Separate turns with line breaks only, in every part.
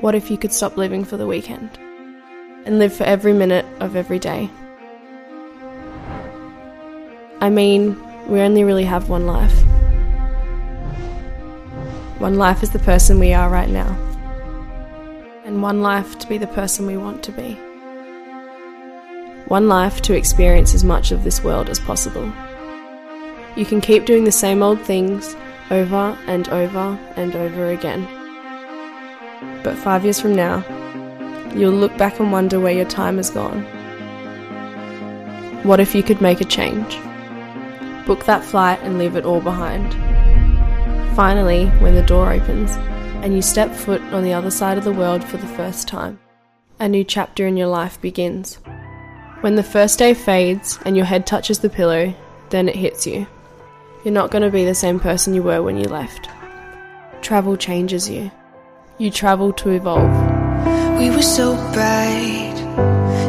What if you could stop living for the weekend and live for every minute of every day? I mean, we only really have one life. One life is the person we are right now, and one life to be the person we want to be. One life to experience as much of this world as possible. You can keep doing the same old things over and over and over again but five years from now, you'll look back and wonder where your time has gone. What if you could make a change? Book that flight and leave it all behind. Finally, when the door opens and you step foot on the other side of the world for the first time, a new chapter in your life begins. When the first day fades and your head touches the pillow, then it hits you. You're not going to be the same person you were when you left. Travel changes you. You travel to evolve.
We were so bright,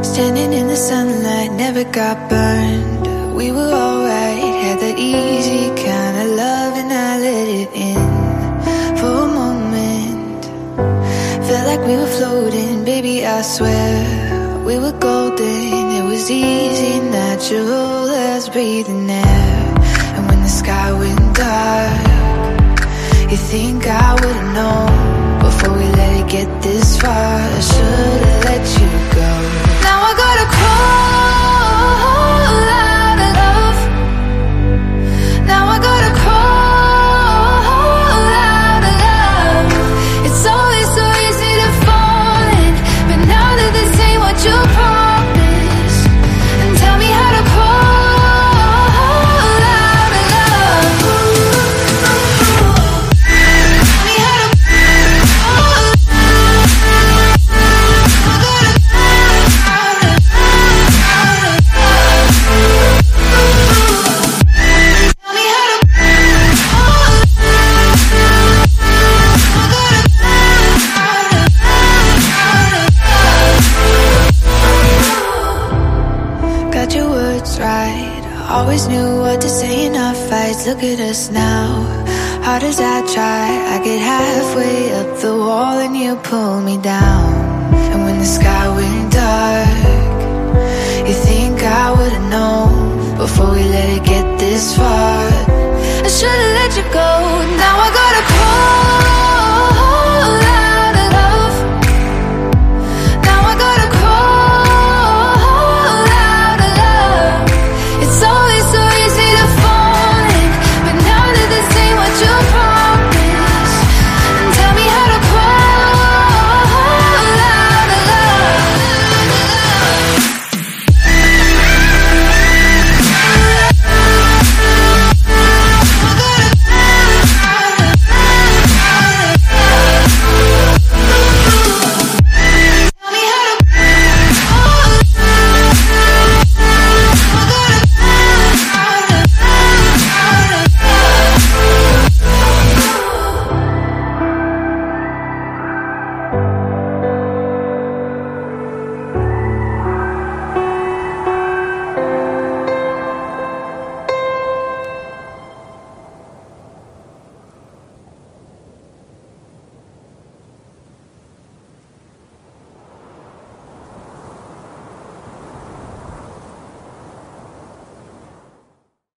standing in the sunlight, never got burned. We were alright, had that easy kind of love, and I let it in for a moment. Felt like we were floating, baby, I swear. We were golden, it was easy, natural as breathing air. And when the sky went dark, you think I would've known far I should've let you go Always knew what to say in our fights. Look at us now. Hard as I try, I get halfway up the wall and you pull me down. And when the sky went dark, you think I would've known before we let it get this far. I should've let you go.